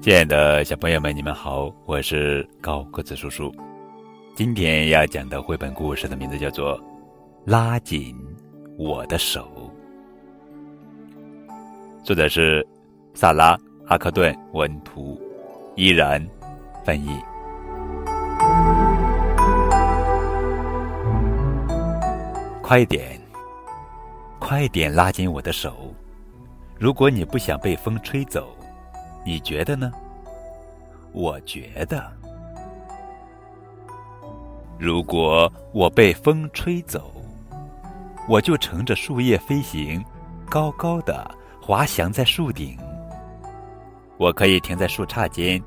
亲爱的小朋友们，你们好，我是高个子叔叔。今天要讲的绘本故事的名字叫做《拉紧我的手》，作者是萨拉·阿克顿文图，依然翻译。快点，快点拉紧我的手！如果你不想被风吹走，你觉得呢？我觉得，如果我被风吹走，我就乘着树叶飞行，高高的滑翔在树顶。我可以停在树杈间，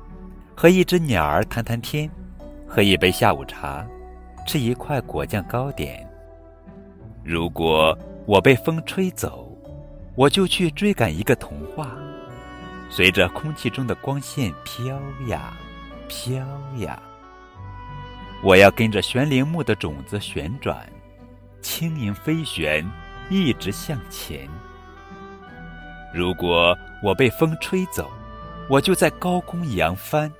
和一只鸟儿谈谈天，喝一杯下午茶，吃一块果酱糕点。如果我被风吹走，我就去追赶一个童话，随着空气中的光线飘呀飘呀。我要跟着悬铃木的种子旋转，轻盈飞旋，一直向前。如果我被风吹走，我就在高空扬帆，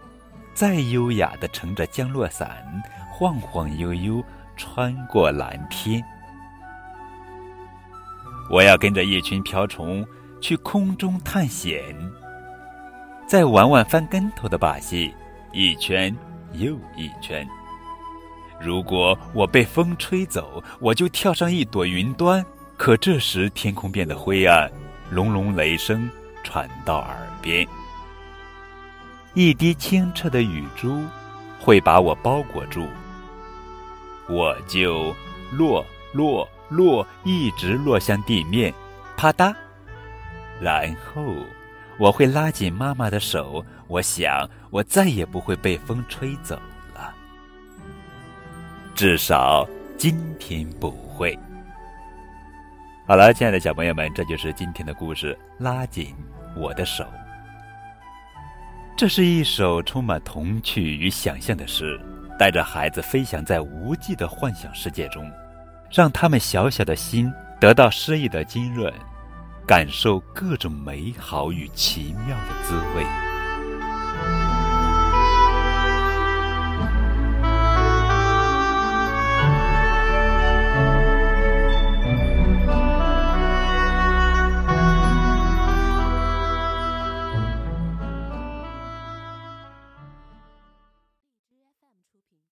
再优雅地乘着降落伞，晃晃悠悠穿过蓝天。我要跟着一群瓢虫去空中探险，再玩玩翻跟头的把戏，一圈又一圈。如果我被风吹走，我就跳上一朵云端。可这时天空变得灰暗，隆隆雷声传到耳边，一滴清澈的雨珠会把我包裹住，我就落落。落，一直落向地面，啪嗒。然后我会拉紧妈妈的手，我想我再也不会被风吹走了，至少今天不会。好了，亲爱的小朋友们，这就是今天的故事。拉紧我的手，这是一首充满童趣与想象的诗，带着孩子飞翔在无际的幻想世界中。让他们小小的心得到诗意的浸润，感受各种美好与奇妙的滋味。